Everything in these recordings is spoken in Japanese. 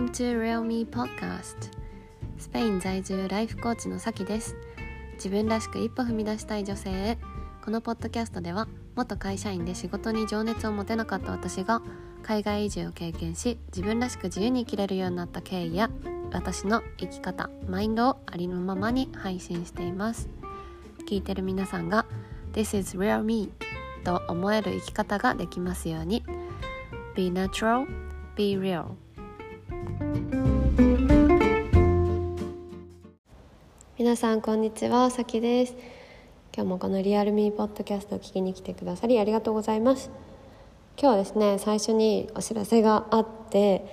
Welcome to Real Me Podcast. スペイン在住ライフコーチのさきです。自分らしく一歩踏み出したい女性へ。このポッドキャストでは元会社員で仕事に情熱を持てなかった私が海外移住を経験し自分らしく自由に生きれるようになった経緯や私の生き方マインドをありのままに配信しています。聞いてる皆さんが This is real me と思える生き方ができますように。Be natural, be real. 皆さんこんにちはさきです。今日もこのリアルミーポッドキャストを聞きに来てくださりありがとうございます。今日はですね最初にお知らせがあって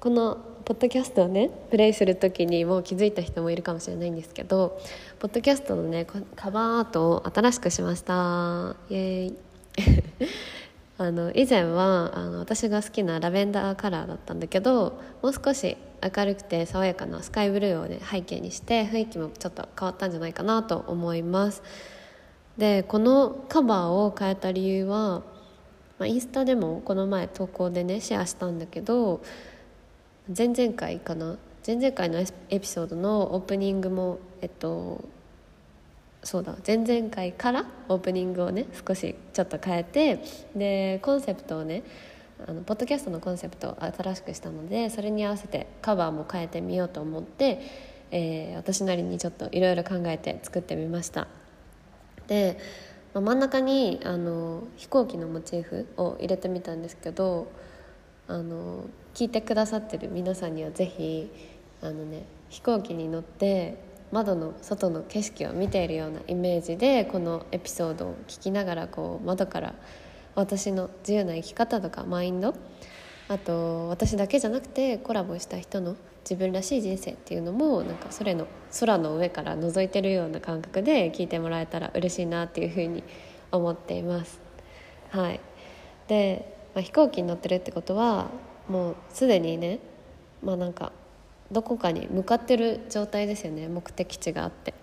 このポッドキャストをねプレイする時にもう気づいた人もいるかもしれないんですけどポッドキャストのねカバーアートを新しくしました。イエーイ。あの以前はあの私が好きなラベンダーカラーだったんだけどもう少し明るくて爽やかなスカイブルーをね背景にして雰囲気もちょっと変わったんじゃないかなと思います。でこのカバーを変えた理由は、まあ、インスタでもこの前投稿でねシェアしたんだけど前々回かな前々回のエピソードのオープニングもえっとそうだ前々回からオープニングをね少しちょっと変えてでコンセプトをねあのポッドキャストのコンセプトを新しくしたのでそれに合わせてカバーも変えてみようと思って、えー、私なりにちょっといろいろ考えて作ってみました。で、まあ、真ん中にあの飛行機のモチーフを入れてみたんですけどあの聞いてくださってる皆さんには是非あのね飛行機に乗って窓の外の景色を見ているようなイメージでこのエピソードを聞きながらこう窓から私の自由な生き方とかマインドあと私だけじゃなくてコラボした人の自分らしい人生っていうのもなんかそれの空の上から覗いてるような感覚で聞いてもらえたら嬉しいなっていうふうに思っています。はい、で、まあ、飛行機に乗ってるってことはもうすでにねまあなんかどこかに向かってる状態ですよね目的地があって。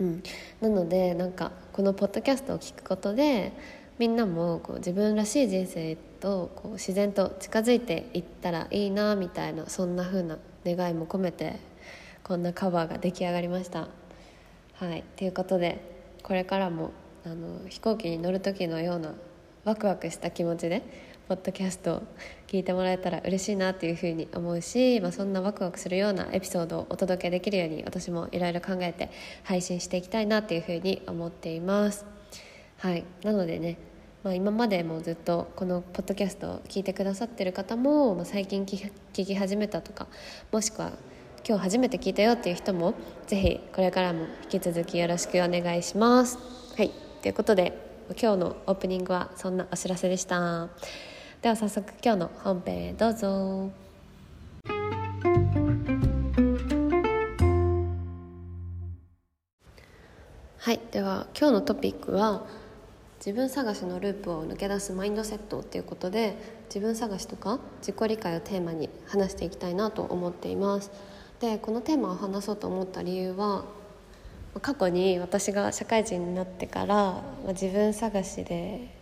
うん、なのでなんかこのポッドキャストを聞くことでみんなもこう自分らしい人生とこう自然と近づいていったらいいなみたいなそんな風な願いも込めてこんなカバーが出来上がりました。はいということでこれからもあの飛行機に乗る時のようなワクワクした気持ちでポッドキャストを聞いてもらえたら嬉しいなっていうふうに思うし、まあ、そんなワクワクするようなエピソードをお届けできるように私もいろいろ考えて配信していきたいなっていうふうに思っています。はい、なのでね、まあ、今までもずっとこのポッドキャストを聞いてくださってる方も、まあ、最近聞き始めたとかもしくは今日初めて聞いたよっていう人もぜひこれからも引き続きよろしくお願いします。はいということで今日のオープニングはそんなお知らせでした。では早速今日の本編へどうぞ。はいでは今日のトピックは自分探しのループを抜け出すマインドセットっていうことで自分探しとか自己理解をテーマに話していきたいなと思っています。でこのテーマを話そうと思った理由は過去に私が社会人になってから自分探しで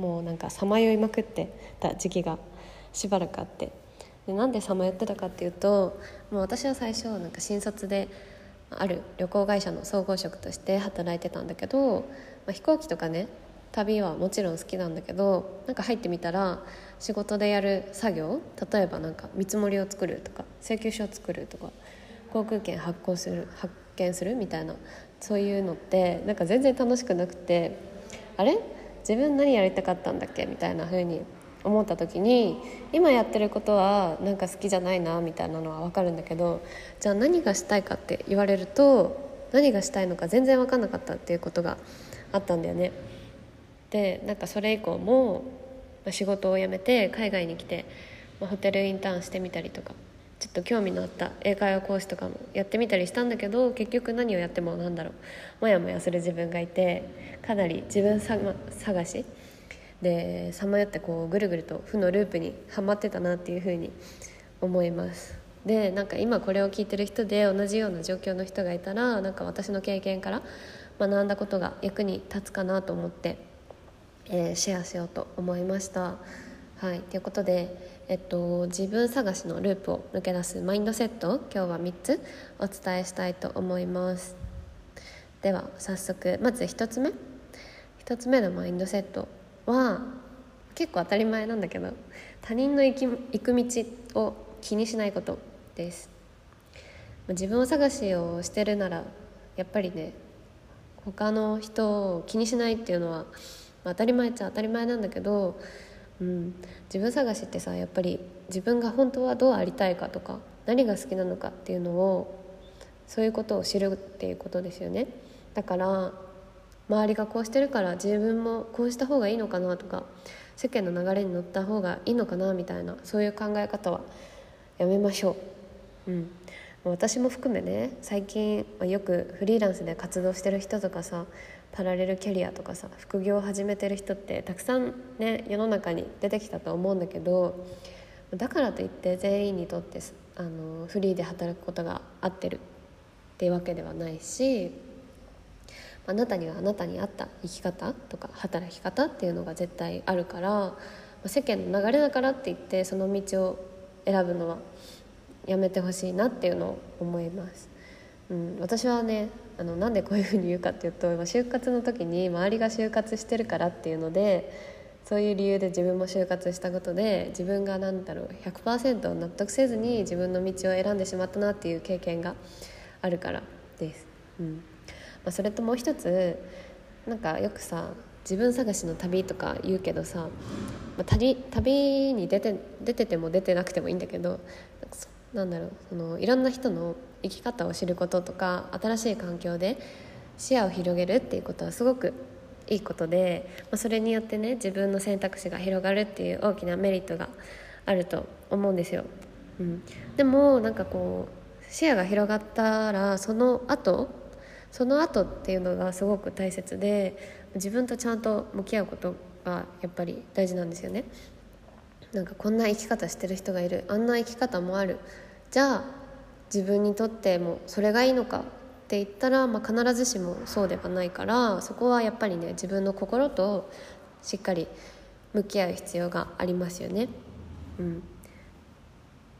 もうなんかさまよいまくってた時期がしばらくあって。でなんでさまよってたかっていうともう私は最初なんか新卒である旅行会社の総合職として働いてたんだけど、まあ、飛行機とかね旅はもちろん好きなんだけどなんか入ってみたら仕事でやる作業例えばなんか見積もりを作るとか請求書を作るとか航空券発行する発見するみたいなそういうのってなんか全然楽しくなくてあれ？自分何やりたかったんだっけみたいな風に思った時に今やってることはなんか好きじゃないなみたいなのは分かるんだけどじゃあ何がしたいかって言われると何がしたいのか全然分かんなかったっていうことがあったんだよね。でなんかそれ以降も仕事を辞めて海外に来てまホテルインターンしてみたりとかちょっと興味のあった英会話講師とかもやってみたりしたんだけど結局何をやってもなんだろう。モヤモヤする自分がいてかなり自分探しでさまよってこうぐるぐると負のループにはまってたなっていうふうに思います。でなんか今これを聞いてる人で同じような状況の人がいたらなんか私の経験から学んだことが役に立つかなと思って、えー、シェアしようと思いました。はい。ということで、えっと、自分探しのループを抜け出すマインドセットを今日は3つお伝えしたいと思います。では早速まず1つ目。1つ目のマインドセットは結構当たり前なんだけど他人の行き行く道を気にしないことです。自分を探しをしてるならやっぱりね他の人を気にしないっていうのは当たり前っちゃ当たり前なんだけど、うん、自分探しってさやっぱり自分が本当はどうありたいかとか何が好きなのかっていうのをそういうことを知るっていうことですよね。だから周りがこうしてるから自分もこうした方がいいのかなとか世間の流れに乗った方がいいのかなみたいなそういう考え方はやめましょう。うん。私も含めね最近よくフリーランスで活動してる人とかさパラレルキャリアとかさ副業を始めてる人ってたくさんね世の中に出てきたと思うんだけどだからといって全員にとってあのフリーで働くことが合ってるっていうわけではないしあなたにはあなたに合った生き方とか働き方っていうのが絶対あるから世間の流れだからって言ってその道を選ぶのはやめてほしいなっていうのを思います。うん、私はねあのなんでこういうふうに言うかっていうと就活の時に周りが就活してるからっていうのでそういう理由で自分も就活したことで自分が何だろう100%納得せずに自分の道を選んでしまったなっていう経験があるからです。うんまあ、それともう一つなんかよくさ自分探しの旅とか言うけどさ、まあ、旅旅に出て出てても出てなくてもいいんだけどなんだろうそのいろんな人の生き方を知ることとか新しい環境で視野を広げるっていうことはすごくいいことで、まあ、それによってね自分の選択肢が広がるっていう大きなメリットがあると思うんですよ。うん、でもなんかこう視野が広がったらその後その後っていうのがすごく大切で自分とちゃんと向き合うことがやっぱり大事なんですよね。なんかこんな生き方してる人がいるあんな生き方もあるじゃあ自分にとってもそれがいいのかって言ったら、まあ、必ずしもそうではないからそこはやっぱりね自分の心としっかり向き合う必要がありますよね。うん、っ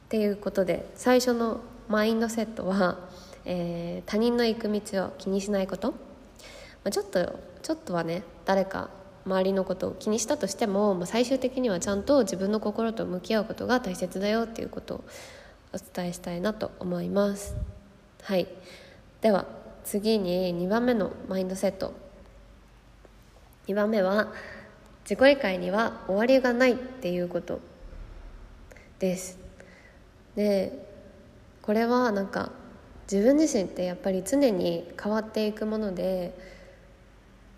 ていうことで最初のマインドセットは、えー、他人の行く道を気にしないこと、まあ、ちょっとちょっとはね誰か周りのことを気にしたとしても、まあ、最終的にはちゃんと自分の心と向き合うことが大切だよっていうことをお伝えしたいなと思います。はい。では次に2番目のマインドセット。2番目は自己理解には終わりがないっていうことです。でこれはなんか自分自身ってやっぱり常に変わっていくもので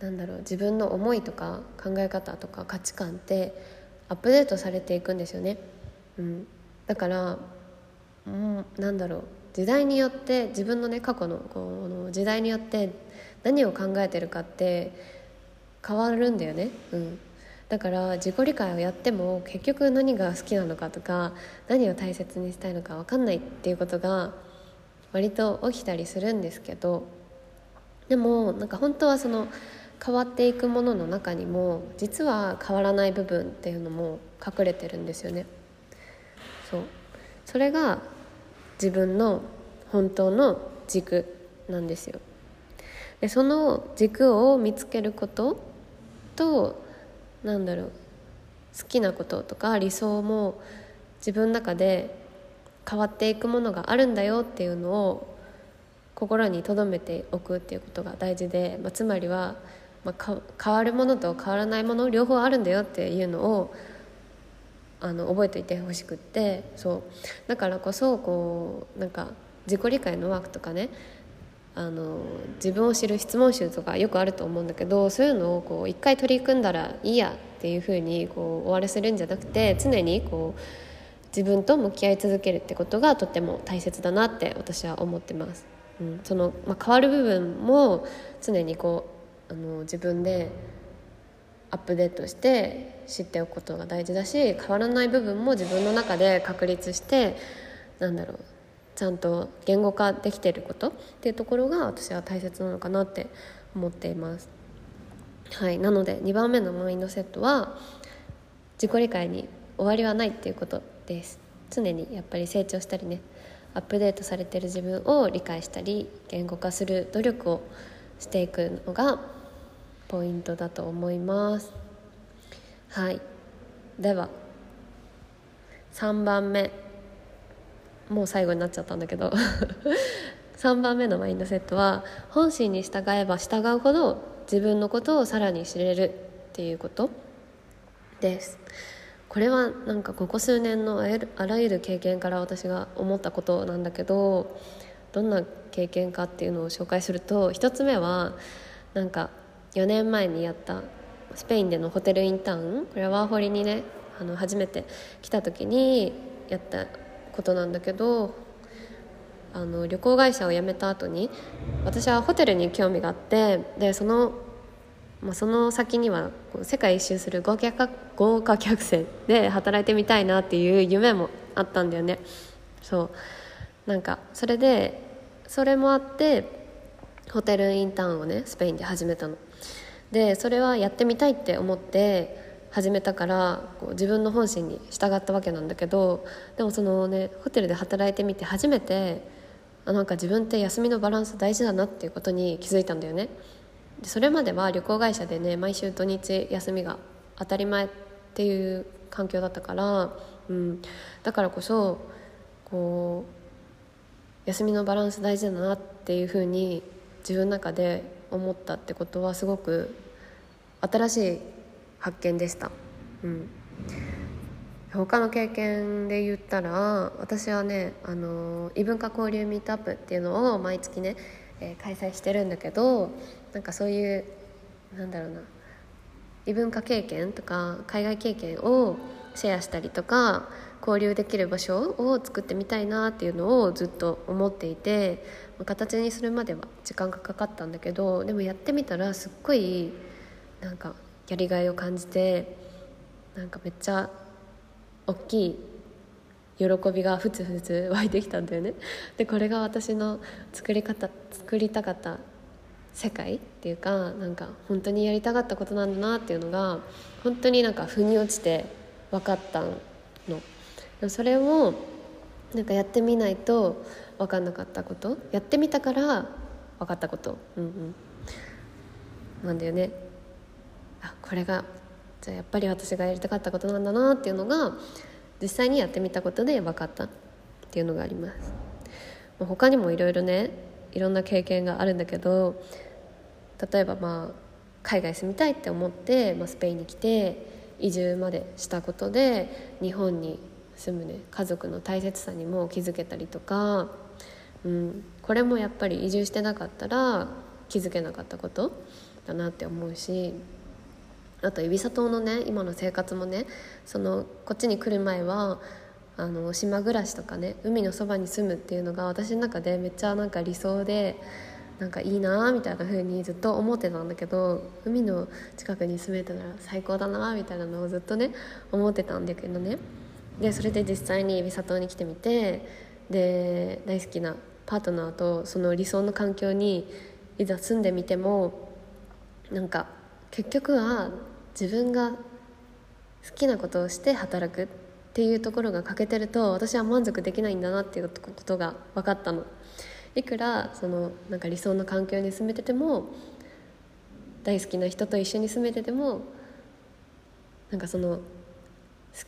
なんだろう自分の思いとか考え方とか価値観ってアップデートされていくんですよね、うん、だから、うん、なんだろう。時代によって自分のね過去のこの時代によって何を考えてるかって変わるんだよね、うん、だから自己理解をやっても結局何が好きなのかとか何を大切にしたいのか分かんないっていうことが割と起きたりするんですけどでもなんか本当はその変わっていくものの中にも実は変わらない部分っていうのも隠れてるんですよね。そう。それが自分の本当の軸なんですよ。でその軸を見つけることとなんだろう好きなこととか理想も自分の中で変わっていくものがあるんだよっていうのを心に留めておくっていうことが大事で、まあ、つまりはまあ、変わるものと変わらないもの両方あるんだよっていうのをあの覚えていてほしくってそうだからこそこうなんか自己理解のワークとかねあの自分を知る質問集とかよくあると思うんだけどそういうのをこう一回取り組んだらいいやっていうふうにこう終わらせるんじゃなくて常にこう自分と向き合い続けるってことがとっても大切だなって私は思ってます。うん、そのまあ、変わる部分も常にこうあの自分でアップデートして知っておくことが大事だし変わらない部分も自分の中で確立してなんだろうちゃんと言語化できてることっていうところが私は大切なのかなって思っています。はい、なので2番目のマインドセットは自己理解に終わりはないっていうことです常にやっぱり成長したりねアップデートされてる自分を理解したり言語化する努力をしていくのがポイントだと思います。はい。では3番目。もう最後になっちゃったんだけど。3番目のマインドセットは本心に従えば従うほど自分のことをさらに知れるっていうことです。これはなんかここ数年のあらゆる経験から私が思ったことなんだけどどんな経験かっていうのを紹介すると1つ目はなんか4年前にやったスペインでのホテルインターン。これはワーホリにねあの初めて来た時にやったことなんだけどあの旅行会社を辞めた後に私はホテルに興味があってでそのまあ、その先には世界一周する豪華豪華客船で働いてみたいなっていう夢もあったんだよね。そう。なんかそれでそれもあってホテルインターンをねスペインで始めたの。でそれはやってみたいって思って始めたからこう自分の本心に従ったわけなんだけどでもそのねホテルで働いてみて初めてあなんか自分って休みのバランス大事だなっていうことに気づいたんだよね。でそれまでは旅行会社でね毎週土日休みが当たり前っていう環境だったから、うん、だからこそこう休みのバランス大事だなっていうふうに自分の中で思ったってことはすごく新しい発見でした。うん他の経験で言ったら私はねあの異文化交流ミートアップっていうのを毎月ねえー、開催してるんだけどなんかそういうなんだろうな異文化経験とか海外経験をシェアしたりとか交流できる場所を作ってみたいなっていうのをずっと思っていて形にするまでは時間がかかったんだけどでもやってみたらすっごいなんかやりがいを感じてなんかめっちゃ大きい喜びがふつふつ湧いてきたんだよね。でこれが私の作り方作りたかった世界っていうかなんか本当にやりたかったことなんだなっていうのが本当になんか腑に落ちて分かったの。それをなんかやってみないと分かんなかったこと。やってみたから分かったこと、うんうん、なんだよね。これがじゃあやっぱり私がやりたかったことなんだなっていうのが実際にやってみたことで分かったっていうのがあります。他にもいろいろねいろんな経験があるんだけど例えばまあ海外住みたいって思って、まあ、スペインに来て移住までしたことで日本に住むね家族の大切さにも気づけたりとか、うん、これもやっぱり移住してなかったら気づけなかったことだなって思うしあと指里のね今の生活もねそのこっちに来る前はあの島暮らしとかね海のそばに住むっていうのが私の中でめっちゃなんか理想でなんかいいなみたいな風にずっと思ってたんだけど海の近くに住めたら最高だなみたいなのをずっとね思ってたんだけどね。でそれで実際に指里に来てみてで大好きなパートナーとその理想の環境にいざ住んでみてもなんか結局は自分が好きなことをして働くっていうところが欠けてると私は満足できないんだなっていうことが分かったの。いくらそのなんか理想の環境に住めてても大好きな人と一緒に住めててもなんかその好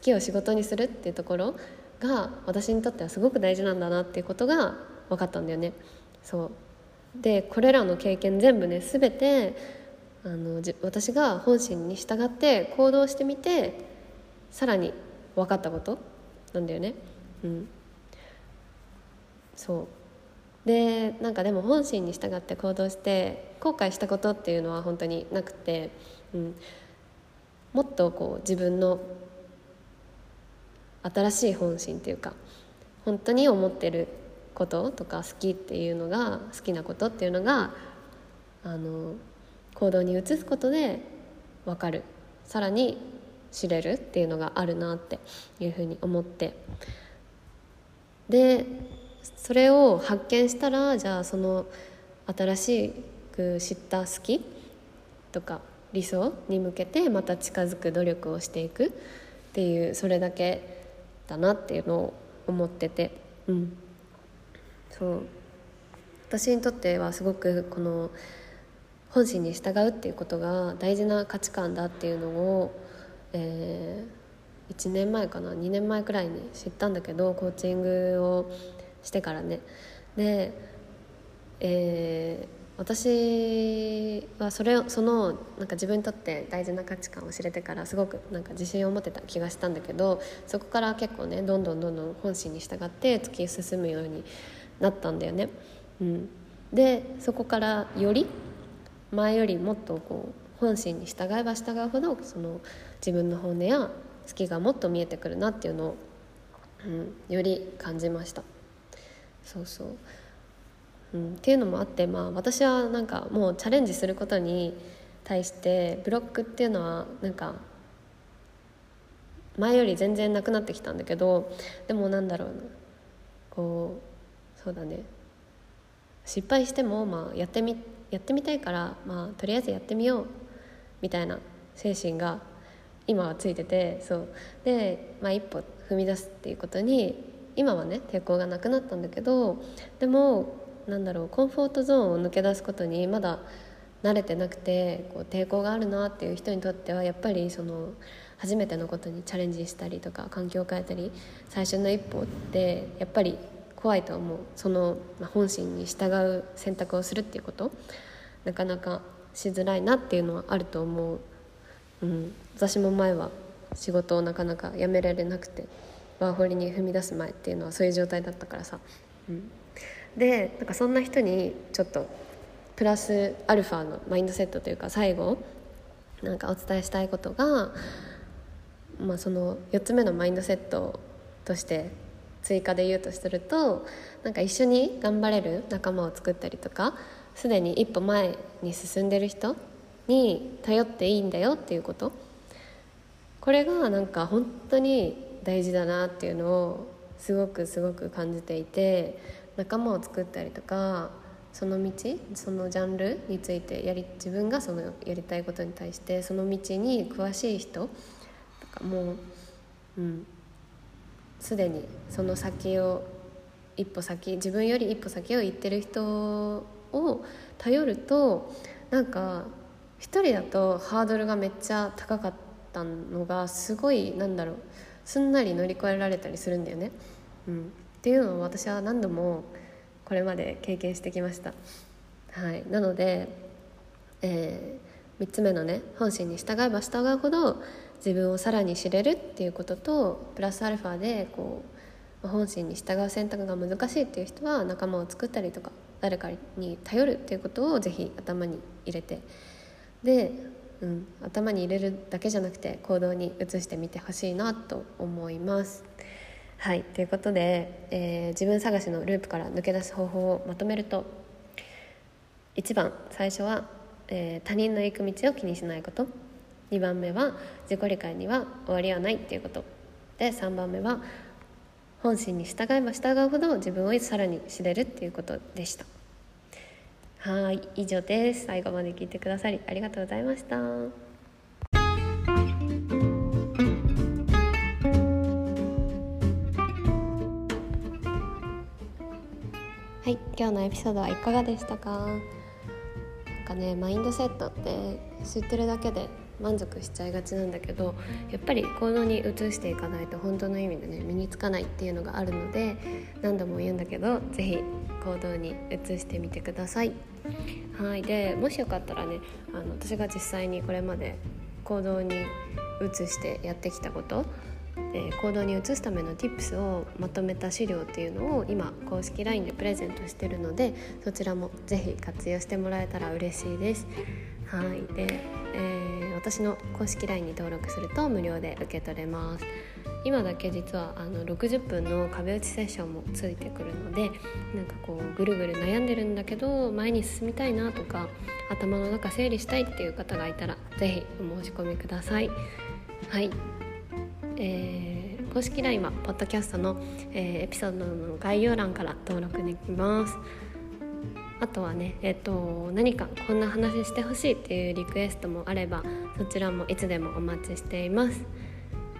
きを仕事にするっていうところが私にとってはすごく大事なんだなっていうことが分かったんだよね。そう。でこれらの経験全部ね全てあの私が本心に従って行動してみてさらに分かったことなんだよね。うん、そう。でなんかでも本心に従って行動して後悔したことっていうのは本当になくて、うん、もっとこう自分の新しい本心っていうか本当に思ってることとか好きっていうのが好きなことっていうのがあの行動に移すことで分かる。さらに知れるっていうのがあるなっていうふうに思って。でそれを発見したらじゃあその新しく知った好きとか理想に向けてまた近づく努力をしていくっっていうそれだけだなっていうのを思ってて。うん。そう。私にとってはすごくこの本心に従うっていうことが大事な価値観だっていうのを、えー、1年前かな2年前くらいに知ったんだけどコーチングをしてからねで、えー私はそれそのなんか自分にとって大事な価値観を知れてからすごくなんか自信を持てた気がしたんだけどそこから結構ねどんどんどんどん本心に従って突き進むようになったんだよね。うん、でそこからより前よりもっとこう本心に従えば従うほどその自分の本音や好きがもっと見えてくるなっていうのを、うん、より感じました。そうそう。うん、っていうのもあって、まあ、私はなんかもうチャレンジすることに対してブロックっていうのはなんか前より全然なくなってきたんだけどでもなんだろうな。こうそうだね。失敗しても、まあ、やってみやってみたいから、まあ、とりあえずやってみようみたいな精神が今はついててそう。で、まあ、一歩踏み出すっていうことに今はね抵抗がなくなったんだけどでもなんだろうコンフォートゾーンを抜け出すことにまだ慣れてなくてこう抵抗があるなっていう人にとってはやっぱりその初めてのことにチャレンジしたりとか環境を変えたり最初の一歩ってやっぱり怖いと思う。その本心に従う選択をするっていうこと。なかなかしづらいなっていうのはあると思う、うん、私も前は仕事をなかなか辞められなくてワーホリに踏み出す前っていうのはそういう状態だったからさ、うん、でなんかそんな人にちょっとプラスアルファのマインドセットというか最後なんかお伝えしたいことが、まあ、その4つ目のマインドセットとして追加で言うとするとなんか一緒に頑張れる仲間を作ったりとかすでに一歩前に進んでる人に頼っていいんだよっていうこと。これがなんか本当に大事だなっていうのをすごくすごく感じていて仲間を作ったりとかその道そのジャンルについてやり自分がそのやりたいことに対してその道に詳しい人とかもううんすでにその先を一歩先自分より一歩先を行ってる人を頼るとなんか一人だとハードルがめっちゃ高かったのがすごいなんだろうすんなり乗り越えられたりするんだよね。うん、っていうのを私は何度もこれまで経験してきました。はい、なので、えー、3つ目のね本心に従えば従うほど自分をさらに知れるっていうこととプラスアルファでこう本心に従う選択が難しいっていう人は仲間を作ったりとか誰かに頼るっていうことをぜひ頭に入れてで、うん、頭に入れるだけじゃなくて行動に移してみてほしいなと思います。はいということで、えー、自分探しのループから抜け出す方法をまとめると1番最初は、えー、他人の行く道を気にしないこと2番目は自己理解には終わりはないっていうこと。で3番目は本心に従えば従うほど自分をさらに知れるっていうことでした。はい以上です。最後まで聞いてくださりありがとうございました。はい今日のエピソードはいかがでしたか？なんかねマインドセットって知ってるだけで満足しちゃいがちなんだけどやっぱり行動に移していかないと本当の意味でね身につかないっていうのがあるので何度も言うんだけど是非行動に移してみてください。はいでもしよかったらねあの私が実際にこれまで行動に移してやってきたことえ、行動に移すための Tips をまとめた資料っていうのを今公式 LINE でプレゼントしてるのでそちらもぜひ活用してもらえたら嬉しいです。はいで、えー、私の公式 LINE に登録すると無料で受け取れます。今だけ実はあの60分の壁打ちセッションもついてくるのでなんかこうぐるぐる悩んでるんだけど前に進みたいなとか頭の中整理したいっていう方がいたら是非お申し込みください。はいえー、公式 LINE はポッドキャストの、えー、エピソードの概要欄から登録できますあとはね、えーと、何かこんな話してほしいっていうリクエストもあればそちらもいつでもお待ちしています。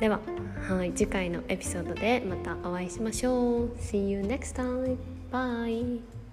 でははい次回のエピソードでまたお会いしましょう。See you next time. Bye.